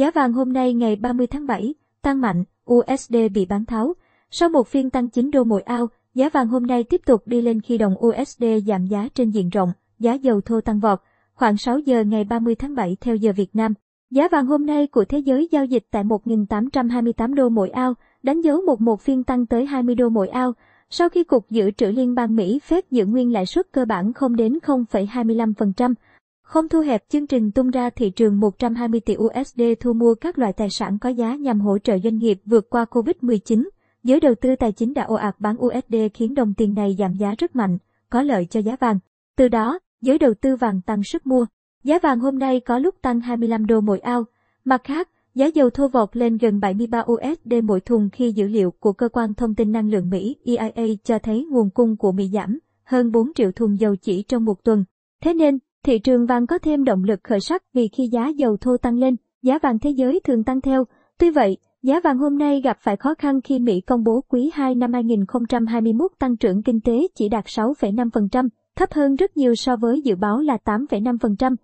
Giá vàng hôm nay ngày 30 tháng 7, tăng mạnh, USD bị bán tháo. Sau một phiên tăng 9 đô mỗi ao, giá vàng hôm nay tiếp tục đi lên khi đồng USD giảm giá trên diện rộng, giá dầu thô tăng vọt. Khoảng 6 giờ ngày 30 tháng 7 theo giờ Việt Nam, giá vàng hôm nay của thế giới giao dịch tại 1.828 đô mỗi ao, đánh dấu một một phiên tăng tới 20 đô mỗi ao. Sau khi Cục Dự trữ Liên bang Mỹ phép giữ nguyên lãi suất cơ bản không đến 0,25%, không thu hẹp chương trình tung ra thị trường 120 tỷ USD thu mua các loại tài sản có giá nhằm hỗ trợ doanh nghiệp vượt qua Covid-19. Giới đầu tư tài chính đã ồ ạt bán USD khiến đồng tiền này giảm giá rất mạnh, có lợi cho giá vàng. Từ đó, giới đầu tư vàng tăng sức mua. Giá vàng hôm nay có lúc tăng 25 đô mỗi ao. Mặt khác, giá dầu thô vọt lên gần 73 USD mỗi thùng khi dữ liệu của cơ quan thông tin năng lượng Mỹ EIA cho thấy nguồn cung của Mỹ giảm hơn 4 triệu thùng dầu chỉ trong một tuần. Thế nên, thị trường vàng có thêm động lực khởi sắc vì khi giá dầu thô tăng lên, giá vàng thế giới thường tăng theo. Tuy vậy, giá vàng hôm nay gặp phải khó khăn khi Mỹ công bố quý 2 năm 2021 tăng trưởng kinh tế chỉ đạt 6,5%, thấp hơn rất nhiều so với dự báo là 8,5%.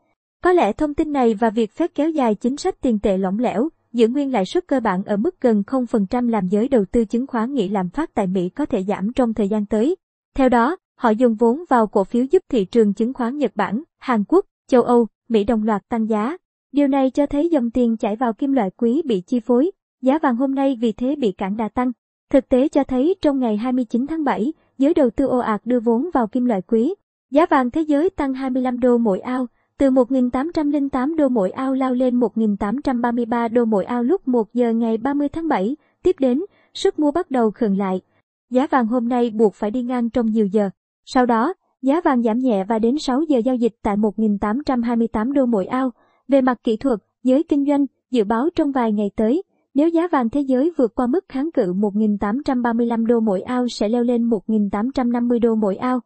Có lẽ thông tin này và việc phép kéo dài chính sách tiền tệ lỏng lẻo, giữ nguyên lãi suất cơ bản ở mức gần 0% làm giới đầu tư chứng khoán nghĩ lạm phát tại Mỹ có thể giảm trong thời gian tới. Theo đó, họ dùng vốn vào cổ phiếu giúp thị trường chứng khoán Nhật Bản, Hàn Quốc, châu Âu, Mỹ đồng loạt tăng giá. Điều này cho thấy dòng tiền chảy vào kim loại quý bị chi phối, giá vàng hôm nay vì thế bị cản đà tăng. Thực tế cho thấy trong ngày 29 tháng 7, giới đầu tư ồ ạt đưa vốn vào kim loại quý. Giá vàng thế giới tăng 25 đô mỗi ao, từ 1.808 đô mỗi ao lao lên 1.833 đô mỗi ao lúc 1 giờ ngày 30 tháng 7. Tiếp đến, sức mua bắt đầu khựng lại. Giá vàng hôm nay buộc phải đi ngang trong nhiều giờ. Sau đó, giá vàng giảm nhẹ và đến 6 giờ giao dịch tại 1.828 đô mỗi ao. Về mặt kỹ thuật, giới kinh doanh dự báo trong vài ngày tới, nếu giá vàng thế giới vượt qua mức kháng cự 1.835 đô mỗi ao sẽ leo lên 1.850 đô mỗi ao.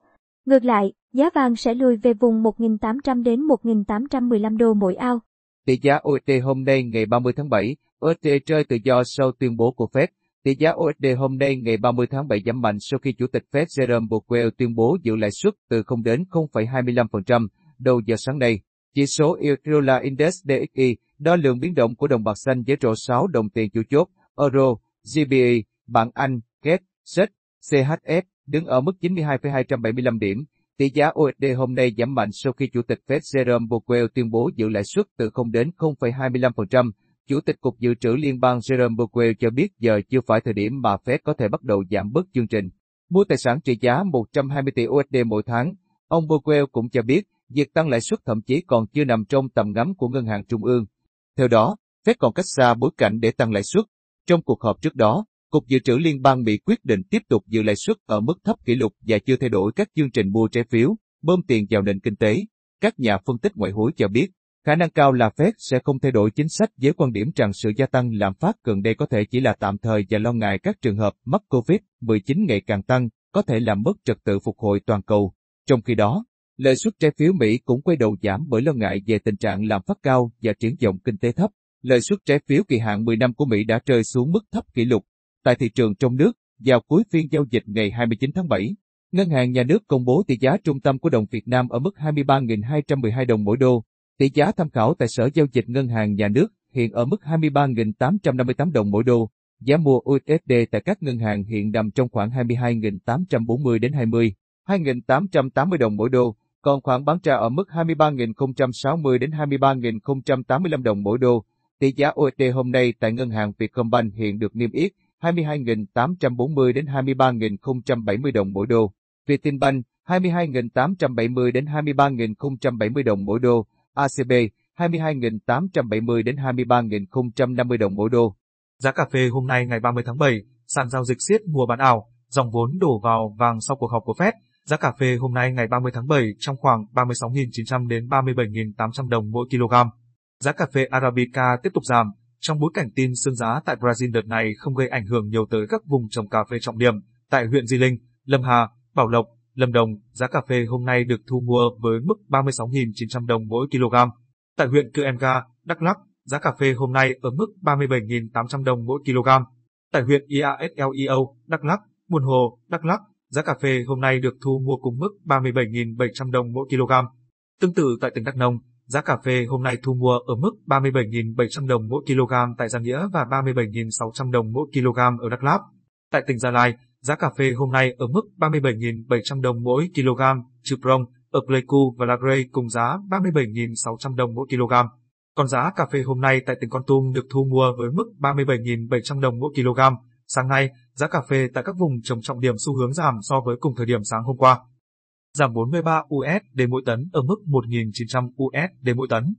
Ngược lại, giá vàng sẽ lùi về vùng 1.800 đến 1.815 đô mỗi ao. Tỷ giá USD hôm nay ngày 30 tháng 7, USD rơi tự do sau tuyên bố của Fed. Tỷ giá USD hôm nay ngày 30 tháng 7 giảm mạnh sau khi Chủ tịch Fed Jerome Powell tuyên bố giữ lãi suất từ 0 đến 0,25% đầu giờ sáng nay. Chỉ số Euro Index DXY, đo lường biến động của đồng bạc xanh với rổ 6 đồng tiền chủ chốt, Euro, GBP, bảng Anh, KED, SET, CHF đứng ở mức 92,275 điểm. Tỷ giá USD hôm nay giảm mạnh sau khi Chủ tịch Fed Jerome Powell tuyên bố giữ lãi suất từ 0 đến 0,25%. Chủ tịch Cục Dự trữ Liên bang Jerome Powell cho biết giờ chưa phải thời điểm mà Fed có thể bắt đầu giảm bớt chương trình. Mua tài sản trị giá 120 tỷ USD mỗi tháng. Ông Powell cũng cho biết, việc tăng lãi suất thậm chí còn chưa nằm trong tầm ngắm của Ngân hàng Trung ương. Theo đó, Fed còn cách xa bối cảnh để tăng lãi suất. Trong cuộc họp trước đó, Cục Dự trữ Liên bang Mỹ quyết định tiếp tục giữ lãi suất ở mức thấp kỷ lục và chưa thay đổi các chương trình mua trái phiếu, bơm tiền vào nền kinh tế. Các nhà phân tích ngoại hối cho biết, khả năng cao là Fed sẽ không thay đổi chính sách với quan điểm rằng sự gia tăng lạm phát gần đây có thể chỉ là tạm thời và lo ngại các trường hợp mắc COVID-19 ngày càng tăng, có thể làm mất trật tự phục hồi toàn cầu. Trong khi đó, lợi suất trái phiếu Mỹ cũng quay đầu giảm bởi lo ngại về tình trạng lạm phát cao và triển vọng kinh tế thấp. Lợi suất trái phiếu kỳ hạn 10 năm của Mỹ đã rơi xuống mức thấp kỷ lục Tại thị trường trong nước, vào cuối phiên giao dịch ngày 29 tháng 7, Ngân hàng Nhà nước công bố tỷ giá trung tâm của đồng Việt Nam ở mức 23.212 đồng mỗi đô. Tỷ giá tham khảo tại Sở Giao dịch Ngân hàng Nhà nước hiện ở mức 23.858 đồng mỗi đô. Giá mua USD tại các ngân hàng hiện nằm trong khoảng 22.840 đến 20, 2.880 đồng mỗi đô, còn khoảng bán ra ở mức 23.060 đến 23.085 đồng mỗi đô. Tỷ giá USD hôm nay tại ngân hàng Vietcombank hiện được niêm yết 22.840 đến 23.070 đồng mỗi đô. Vietinbank 22.870 đến 23.070 đồng mỗi đô. ACB 22.870 đến 23.050 đồng mỗi đô. Giá cà phê hôm nay ngày 30 tháng 7, sàn giao dịch siết mua bán ảo, dòng vốn đổ vào vàng sau cuộc họp của Fed. Giá cà phê hôm nay ngày 30 tháng 7 trong khoảng 36.900 đến 37.800 đồng mỗi kg. Giá cà phê Arabica tiếp tục giảm, trong bối cảnh tin sương giá tại Brazil đợt này không gây ảnh hưởng nhiều tới các vùng trồng cà phê trọng điểm, tại huyện Di Linh, Lâm Hà, Bảo Lộc, Lâm Đồng, giá cà phê hôm nay được thu mua với mức 36.900 đồng mỗi kg. Tại huyện Cư Emga, Đắk Lắk, giá cà phê hôm nay ở mức 37.800 đồng mỗi kg. Tại huyện IASLEO, Đắk Lắk, Buôn Hồ, Đắk Lắk, giá cà phê hôm nay được thu mua cùng mức 37.700 đồng mỗi kg. Tương tự tại tỉnh Đắk Nông, Giá cà phê hôm nay thu mua ở mức 37.700 đồng mỗi kg tại Gia Nghĩa và 37.600 đồng mỗi kg ở Đắk Lắk. Tại tỉnh Gia Lai, giá cà phê hôm nay ở mức 37.700 đồng mỗi kg, trừ prong, ở Pleiku và Lagre cùng giá 37.600 đồng mỗi kg. Còn giá cà phê hôm nay tại tỉnh Con Tum được thu mua với mức 37.700 đồng mỗi kg. Sáng nay, giá cà phê tại các vùng trồng trọng điểm xu hướng giảm so với cùng thời điểm sáng hôm qua. Giảm 43 USD mỗi tấn ở mức 1.900 USD mỗi tấn.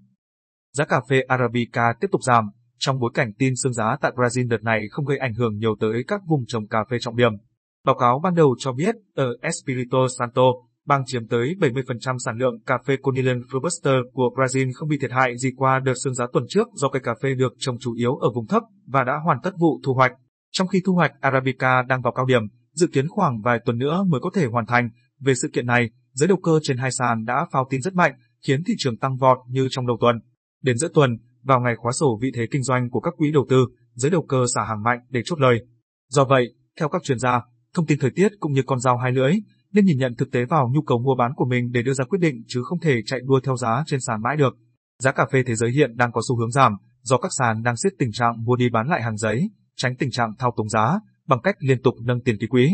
Giá cà phê Arabica tiếp tục giảm, trong bối cảnh tin sương giá tại Brazil đợt này không gây ảnh hưởng nhiều tới các vùng trồng cà phê trọng điểm. Báo cáo ban đầu cho biết, ở Espirito Santo, bang chiếm tới 70% sản lượng cà phê Conilon Robusta của Brazil không bị thiệt hại gì qua đợt sương giá tuần trước do cây cà phê được trồng chủ yếu ở vùng thấp và đã hoàn tất vụ thu hoạch. Trong khi thu hoạch Arabica đang vào cao điểm, dự kiến khoảng vài tuần nữa mới có thể hoàn thành. Về sự kiện này, giới đầu cơ trên hai sàn đã phao tin rất mạnh, khiến thị trường tăng vọt như trong đầu tuần. Đến giữa tuần, vào ngày khóa sổ vị thế kinh doanh của các quỹ đầu tư, giới đầu cơ xả hàng mạnh để chốt lời. Do vậy, theo các chuyên gia, thông tin thời tiết cũng như con dao hai lưỡi, nên nhìn nhận thực tế vào nhu cầu mua bán của mình để đưa ra quyết định chứ không thể chạy đua theo giá trên sàn mãi được. Giá cà phê thế giới hiện đang có xu hướng giảm, do các sàn đang siết tình trạng mua đi bán lại hàng giấy, tránh tình trạng thao túng giá bằng cách liên tục nâng tiền ký quỹ.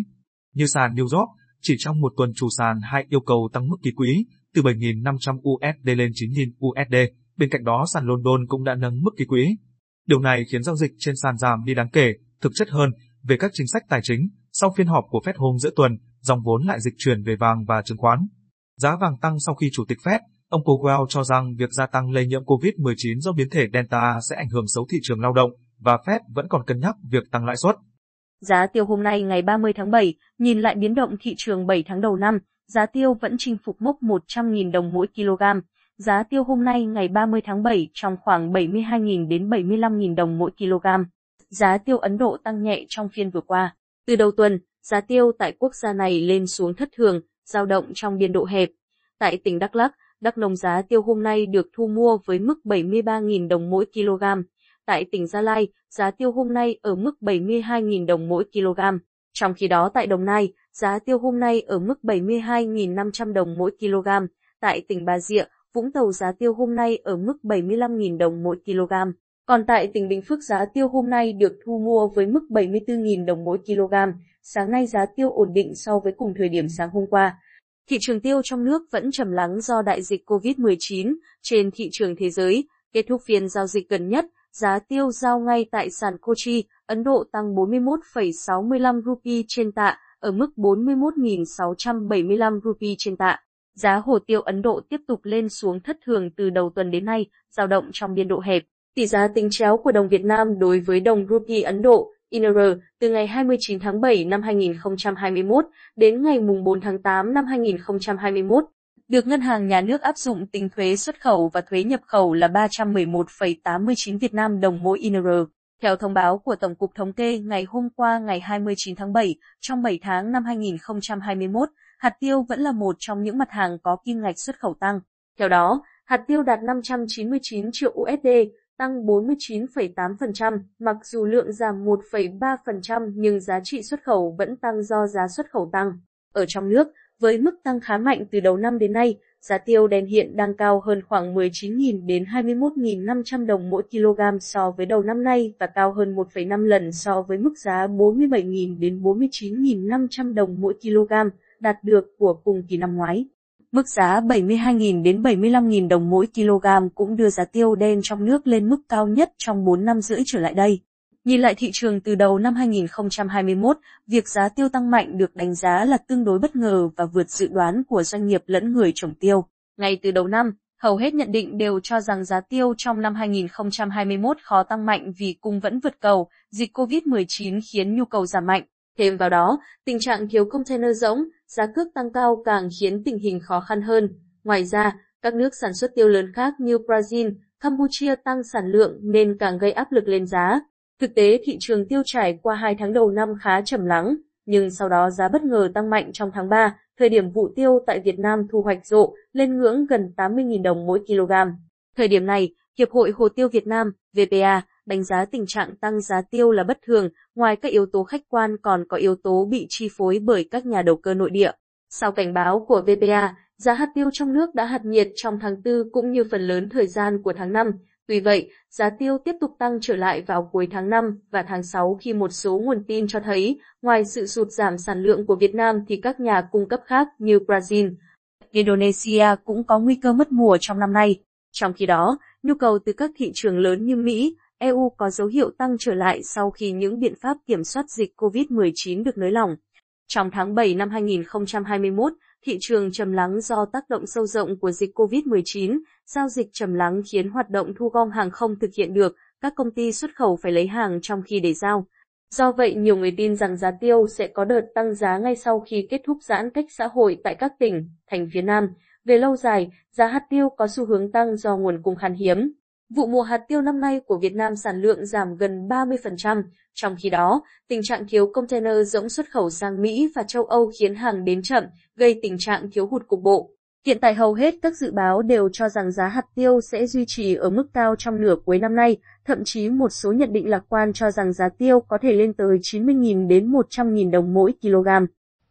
Như sàn New York, chỉ trong một tuần chủ sàn hai yêu cầu tăng mức ký quỹ từ 7.500 USD lên 9.000 USD. Bên cạnh đó sàn London cũng đã nâng mức ký quỹ. Điều này khiến giao dịch trên sàn giảm đi đáng kể, thực chất hơn về các chính sách tài chính. Sau phiên họp của Fed hôm giữa tuần, dòng vốn lại dịch chuyển về vàng và chứng khoán. Giá vàng tăng sau khi chủ tịch Fed, ông Powell cho rằng việc gia tăng lây nhiễm COVID-19 do biến thể Delta sẽ ảnh hưởng xấu thị trường lao động và Fed vẫn còn cân nhắc việc tăng lãi suất. Giá tiêu hôm nay ngày 30 tháng 7, nhìn lại biến động thị trường 7 tháng đầu năm, giá tiêu vẫn chinh phục mốc 100.000 đồng mỗi kg. Giá tiêu hôm nay ngày 30 tháng 7 trong khoảng 72.000 đến 75.000 đồng mỗi kg. Giá tiêu Ấn Độ tăng nhẹ trong phiên vừa qua. Từ đầu tuần, giá tiêu tại quốc gia này lên xuống thất thường, dao động trong biên độ hẹp. Tại tỉnh Đắk Lắk, Đắk Nông giá tiêu hôm nay được thu mua với mức 73.000 đồng mỗi kg. Tại tỉnh Gia Lai, giá tiêu hôm nay ở mức 72.000 đồng mỗi kg. Trong khi đó tại Đồng Nai, giá tiêu hôm nay ở mức 72.500 đồng mỗi kg. Tại tỉnh Bà Rịa, Vũng Tàu giá tiêu hôm nay ở mức 75.000 đồng mỗi kg. Còn tại tỉnh Bình Phước giá tiêu hôm nay được thu mua với mức 74.000 đồng mỗi kg. Sáng nay giá tiêu ổn định so với cùng thời điểm sáng hôm qua. Thị trường tiêu trong nước vẫn trầm lắng do đại dịch COVID-19 trên thị trường thế giới. Kết thúc phiên giao dịch gần nhất, giá tiêu giao ngay tại sàn Kochi, Ấn Độ tăng 41,65 rupee trên tạ, ở mức 41.675 rupee trên tạ. Giá hồ tiêu Ấn Độ tiếp tục lên xuống thất thường từ đầu tuần đến nay, dao động trong biên độ hẹp. Tỷ giá tính chéo của đồng Việt Nam đối với đồng rupee Ấn Độ, INR, từ ngày 29 tháng 7 năm 2021 đến ngày 4 tháng 8 năm 2021, được Ngân hàng Nhà nước áp dụng tính thuế xuất khẩu và thuế nhập khẩu là 311,89 Việt Nam đồng mỗi INR. Theo thông báo của Tổng cục Thống kê ngày hôm qua ngày 29 tháng 7, trong 7 tháng năm 2021, hạt tiêu vẫn là một trong những mặt hàng có kim ngạch xuất khẩu tăng. Theo đó, hạt tiêu đạt 599 triệu USD, tăng 49,8%, mặc dù lượng giảm 1,3% nhưng giá trị xuất khẩu vẫn tăng do giá xuất khẩu tăng. Ở trong nước, với mức tăng khá mạnh từ đầu năm đến nay, giá tiêu đen hiện đang cao hơn khoảng 19.000 đến 21.500 đồng mỗi kg so với đầu năm nay và cao hơn 1,5 lần so với mức giá 47.000 đến 49.500 đồng mỗi kg đạt được của cùng kỳ năm ngoái. Mức giá 72.000 đến 75.000 đồng mỗi kg cũng đưa giá tiêu đen trong nước lên mức cao nhất trong 4 năm rưỡi trở lại đây. Nhìn lại thị trường từ đầu năm 2021, việc giá tiêu tăng mạnh được đánh giá là tương đối bất ngờ và vượt dự đoán của doanh nghiệp lẫn người trồng tiêu. Ngay từ đầu năm, hầu hết nhận định đều cho rằng giá tiêu trong năm 2021 khó tăng mạnh vì cung vẫn vượt cầu, dịch COVID-19 khiến nhu cầu giảm mạnh. Thêm vào đó, tình trạng thiếu container rỗng, giá cước tăng cao càng khiến tình hình khó khăn hơn. Ngoài ra, các nước sản xuất tiêu lớn khác như Brazil, Campuchia tăng sản lượng nên càng gây áp lực lên giá. Thực tế thị trường tiêu trải qua 2 tháng đầu năm khá trầm lắng, nhưng sau đó giá bất ngờ tăng mạnh trong tháng 3, thời điểm vụ tiêu tại Việt Nam thu hoạch rộ, lên ngưỡng gần 80.000 đồng mỗi kg. Thời điểm này, Hiệp hội Hồ tiêu Việt Nam, VPA, đánh giá tình trạng tăng giá tiêu là bất thường, ngoài các yếu tố khách quan còn có yếu tố bị chi phối bởi các nhà đầu cơ nội địa. Sau cảnh báo của VPA, Giá hạt tiêu trong nước đã hạt nhiệt trong tháng 4 cũng như phần lớn thời gian của tháng 5. Tuy vậy, giá tiêu tiếp tục tăng trở lại vào cuối tháng 5 và tháng 6 khi một số nguồn tin cho thấy, ngoài sự sụt giảm sản lượng của Việt Nam thì các nhà cung cấp khác như Brazil, Indonesia cũng có nguy cơ mất mùa trong năm nay. Trong khi đó, nhu cầu từ các thị trường lớn như Mỹ, EU có dấu hiệu tăng trở lại sau khi những biện pháp kiểm soát dịch COVID-19 được nới lỏng. Trong tháng 7 năm 2021, thị trường trầm lắng do tác động sâu rộng của dịch COVID-19, giao dịch trầm lắng khiến hoạt động thu gom hàng không thực hiện được, các công ty xuất khẩu phải lấy hàng trong khi để giao. Do vậy, nhiều người tin rằng giá tiêu sẽ có đợt tăng giá ngay sau khi kết thúc giãn cách xã hội tại các tỉnh, thành phía Nam. Về lâu dài, giá hạt tiêu có xu hướng tăng do nguồn cung khan hiếm. Vụ mùa hạt tiêu năm nay của Việt Nam sản lượng giảm gần 30%, trong khi đó, tình trạng thiếu container rỗng xuất khẩu sang Mỹ và châu Âu khiến hàng đến chậm, gây tình trạng thiếu hụt cục bộ. Hiện tại hầu hết các dự báo đều cho rằng giá hạt tiêu sẽ duy trì ở mức cao trong nửa cuối năm nay, thậm chí một số nhận định lạc quan cho rằng giá tiêu có thể lên tới 90.000 đến 100.000 đồng mỗi kg.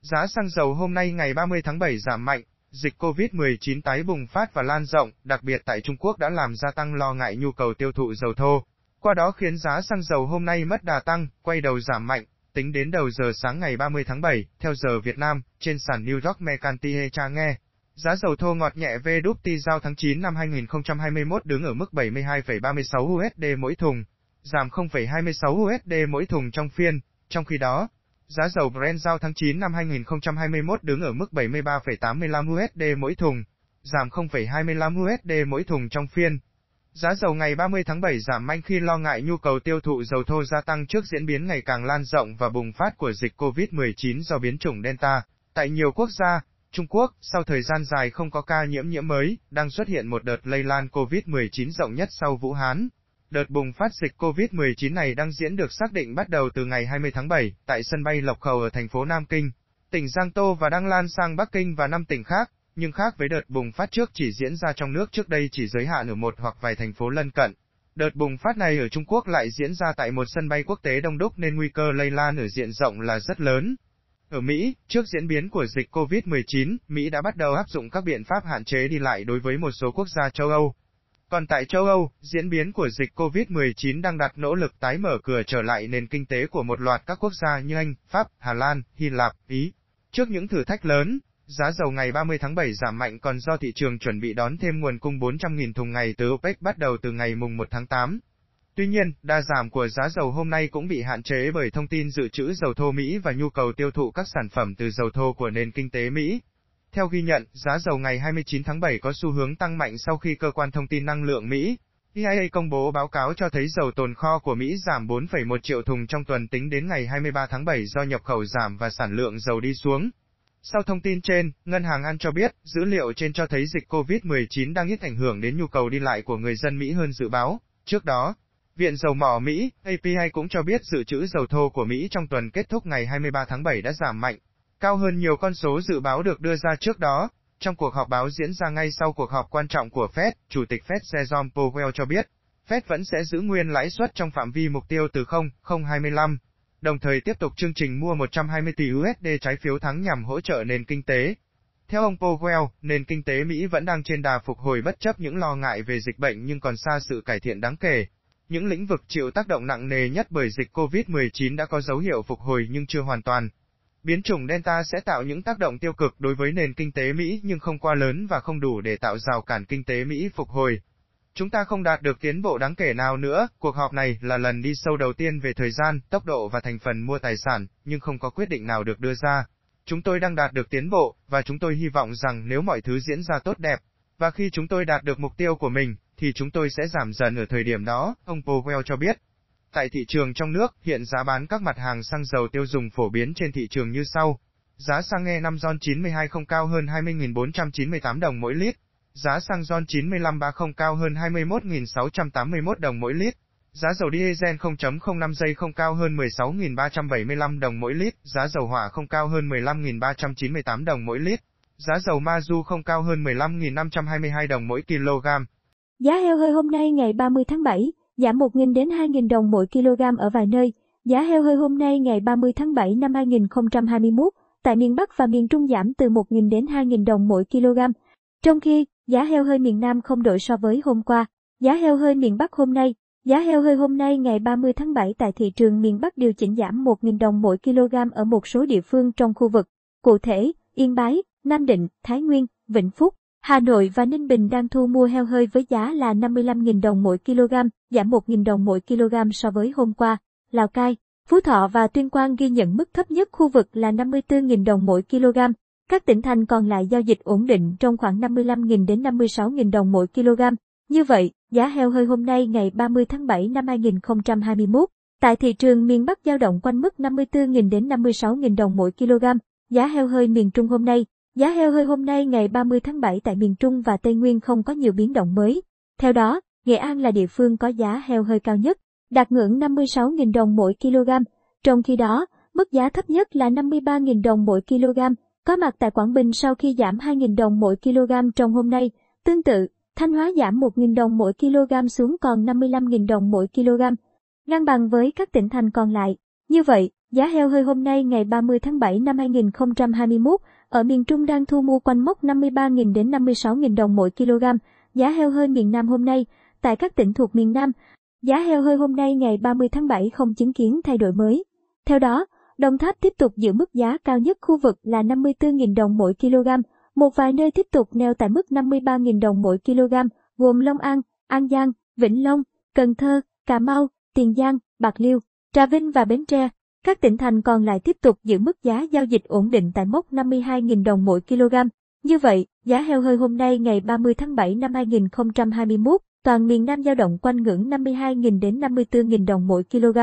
Giá xăng dầu hôm nay ngày 30 tháng 7 giảm mạnh, dịch COVID-19 tái bùng phát và lan rộng, đặc biệt tại Trung Quốc đã làm gia tăng lo ngại nhu cầu tiêu thụ dầu thô. Qua đó khiến giá xăng dầu hôm nay mất đà tăng, quay đầu giảm mạnh, tính đến đầu giờ sáng ngày 30 tháng 7, theo giờ Việt Nam, trên sàn New York Mercantile tra nghe. Giá dầu thô ngọt nhẹ WTI giao tháng 9 năm 2021 đứng ở mức 72,36 USD mỗi thùng, giảm 0,26 USD mỗi thùng trong phiên. Trong khi đó, giá dầu Brent giao tháng 9 năm 2021 đứng ở mức 73,85 USD mỗi thùng, giảm 0,25 USD mỗi thùng trong phiên. Giá dầu ngày 30 tháng 7 giảm mạnh khi lo ngại nhu cầu tiêu thụ dầu thô gia tăng trước diễn biến ngày càng lan rộng và bùng phát của dịch COVID-19 do biến chủng Delta. Tại nhiều quốc gia, Trung Quốc, sau thời gian dài không có ca nhiễm nhiễm mới, đang xuất hiện một đợt lây lan COVID-19 rộng nhất sau Vũ Hán. Đợt bùng phát dịch COVID-19 này đang diễn được xác định bắt đầu từ ngày 20 tháng 7, tại sân bay Lộc Khẩu ở thành phố Nam Kinh, tỉnh Giang Tô và đang lan sang Bắc Kinh và năm tỉnh khác, nhưng khác với đợt bùng phát trước chỉ diễn ra trong nước trước đây chỉ giới hạn ở một hoặc vài thành phố lân cận. Đợt bùng phát này ở Trung Quốc lại diễn ra tại một sân bay quốc tế đông đúc nên nguy cơ lây lan ở diện rộng là rất lớn. Ở Mỹ, trước diễn biến của dịch COVID-19, Mỹ đã bắt đầu áp dụng các biện pháp hạn chế đi lại đối với một số quốc gia châu Âu. Còn tại châu Âu, diễn biến của dịch COVID-19 đang đặt nỗ lực tái mở cửa trở lại nền kinh tế của một loạt các quốc gia như Anh, Pháp, Hà Lan, Hy Lạp, Ý. Trước những thử thách lớn, giá dầu ngày 30 tháng 7 giảm mạnh còn do thị trường chuẩn bị đón thêm nguồn cung 400.000 thùng ngày từ OPEC bắt đầu từ ngày mùng 1 tháng 8. Tuy nhiên, đa giảm của giá dầu hôm nay cũng bị hạn chế bởi thông tin dự trữ dầu thô Mỹ và nhu cầu tiêu thụ các sản phẩm từ dầu thô của nền kinh tế Mỹ. Theo ghi nhận, giá dầu ngày 29 tháng 7 có xu hướng tăng mạnh sau khi cơ quan thông tin năng lượng Mỹ, EIA công bố báo cáo cho thấy dầu tồn kho của Mỹ giảm 4,1 triệu thùng trong tuần tính đến ngày 23 tháng 7 do nhập khẩu giảm và sản lượng dầu đi xuống. Sau thông tin trên, Ngân hàng An cho biết, dữ liệu trên cho thấy dịch COVID-19 đang ít ảnh hưởng đến nhu cầu đi lại của người dân Mỹ hơn dự báo. Trước đó, Viện Dầu mỏ Mỹ, API cũng cho biết dự trữ dầu thô của Mỹ trong tuần kết thúc ngày 23 tháng 7 đã giảm mạnh, cao hơn nhiều con số dự báo được đưa ra trước đó. Trong cuộc họp báo diễn ra ngay sau cuộc họp quan trọng của Fed, Chủ tịch Fed Jerome Powell cho biết, Fed vẫn sẽ giữ nguyên lãi suất trong phạm vi mục tiêu từ 0,025, đồng thời tiếp tục chương trình mua 120 tỷ USD trái phiếu thắng nhằm hỗ trợ nền kinh tế. Theo ông Powell, nền kinh tế Mỹ vẫn đang trên đà phục hồi bất chấp những lo ngại về dịch bệnh nhưng còn xa sự cải thiện đáng kể. Những lĩnh vực chịu tác động nặng nề nhất bởi dịch COVID-19 đã có dấu hiệu phục hồi nhưng chưa hoàn toàn. Biến chủng Delta sẽ tạo những tác động tiêu cực đối với nền kinh tế Mỹ nhưng không quá lớn và không đủ để tạo rào cản kinh tế Mỹ phục hồi. Chúng ta không đạt được tiến bộ đáng kể nào nữa, cuộc họp này là lần đi sâu đầu tiên về thời gian, tốc độ và thành phần mua tài sản, nhưng không có quyết định nào được đưa ra. Chúng tôi đang đạt được tiến bộ, và chúng tôi hy vọng rằng nếu mọi thứ diễn ra tốt đẹp, và khi chúng tôi đạt được mục tiêu của mình, thì chúng tôi sẽ giảm dần ở thời điểm đó, ông Powell cho biết. Tại thị trường trong nước, hiện giá bán các mặt hàng xăng dầu tiêu dùng phổ biến trên thị trường như sau. Giá xăng E5 RON 92 không cao hơn 20.498 đồng mỗi lít. Giá xăng RON 9530 cao hơn 21.681 đồng mỗi lít. Giá dầu diesel 0.05 giây không cao hơn 16.375 đồng mỗi lít. Giá dầu hỏa không cao hơn 15.398 đồng mỗi lít. Giá dầu ma du không cao hơn 15.522 đồng mỗi kg. Giá heo hơi hôm nay ngày 30 tháng 7, giảm 1.000 đến 2.000 đồng mỗi kg ở vài nơi. Giá heo hơi hôm nay ngày 30 tháng 7 năm 2021, tại miền Bắc và miền Trung giảm từ 1.000 đến 2.000 đồng mỗi kg. Trong khi, giá heo hơi miền Nam không đổi so với hôm qua. Giá heo hơi miền Bắc hôm nay, giá heo hơi hôm nay ngày 30 tháng 7 tại thị trường miền Bắc điều chỉnh giảm 1.000 đồng mỗi kg ở một số địa phương trong khu vực. Cụ thể, Yên Bái, Nam Định, Thái Nguyên, Vĩnh Phúc, Hà Nội và Ninh Bình đang thu mua heo hơi với giá là 55.000 đồng mỗi kg, giảm 1.000 đồng mỗi kg so với hôm qua. Lào Cai, Phú Thọ và Tuyên Quang ghi nhận mức thấp nhất khu vực là 54.000 đồng mỗi kg. Các tỉnh thành còn lại giao dịch ổn định trong khoảng 55.000 đến 56.000 đồng mỗi kg. Như vậy, giá heo hơi hôm nay ngày 30 tháng 7 năm 2021 tại thị trường miền Bắc dao động quanh mức 54.000 đến 56.000 đồng mỗi kg. Giá heo hơi miền Trung hôm nay Giá heo hơi hôm nay ngày 30 tháng 7 tại miền Trung và Tây Nguyên không có nhiều biến động mới. Theo đó, Nghệ An là địa phương có giá heo hơi cao nhất, đạt ngưỡng 56.000 đồng mỗi kg. Trong khi đó, mức giá thấp nhất là 53.000 đồng mỗi kg, có mặt tại Quảng Bình sau khi giảm 2.000 đồng mỗi kg trong hôm nay. Tương tự, Thanh Hóa giảm 1.000 đồng mỗi kg xuống còn 55.000 đồng mỗi kg, ngang bằng với các tỉnh thành còn lại. Như vậy, giá heo hơi hôm nay ngày 30 tháng 7 năm 2021 ở miền Trung đang thu mua quanh mốc 53.000 đến 56.000 đồng mỗi kg. Giá heo hơi miền Nam hôm nay, tại các tỉnh thuộc miền Nam, giá heo hơi hôm nay ngày 30 tháng 7 không chứng kiến thay đổi mới. Theo đó, Đồng Tháp tiếp tục giữ mức giá cao nhất khu vực là 54.000 đồng mỗi kg, một vài nơi tiếp tục neo tại mức 53.000 đồng mỗi kg, gồm Long An, An Giang, Vĩnh Long, Cần Thơ, Cà Mau, Tiền Giang, Bạc Liêu, Trà Vinh và Bến Tre. Các tỉnh thành còn lại tiếp tục giữ mức giá giao dịch ổn định tại mốc 52.000 đồng mỗi kg. Như vậy, giá heo hơi hôm nay ngày 30 tháng 7 năm 2021, toàn miền Nam dao động quanh ngưỡng 52.000 đến 54.000 đồng mỗi kg.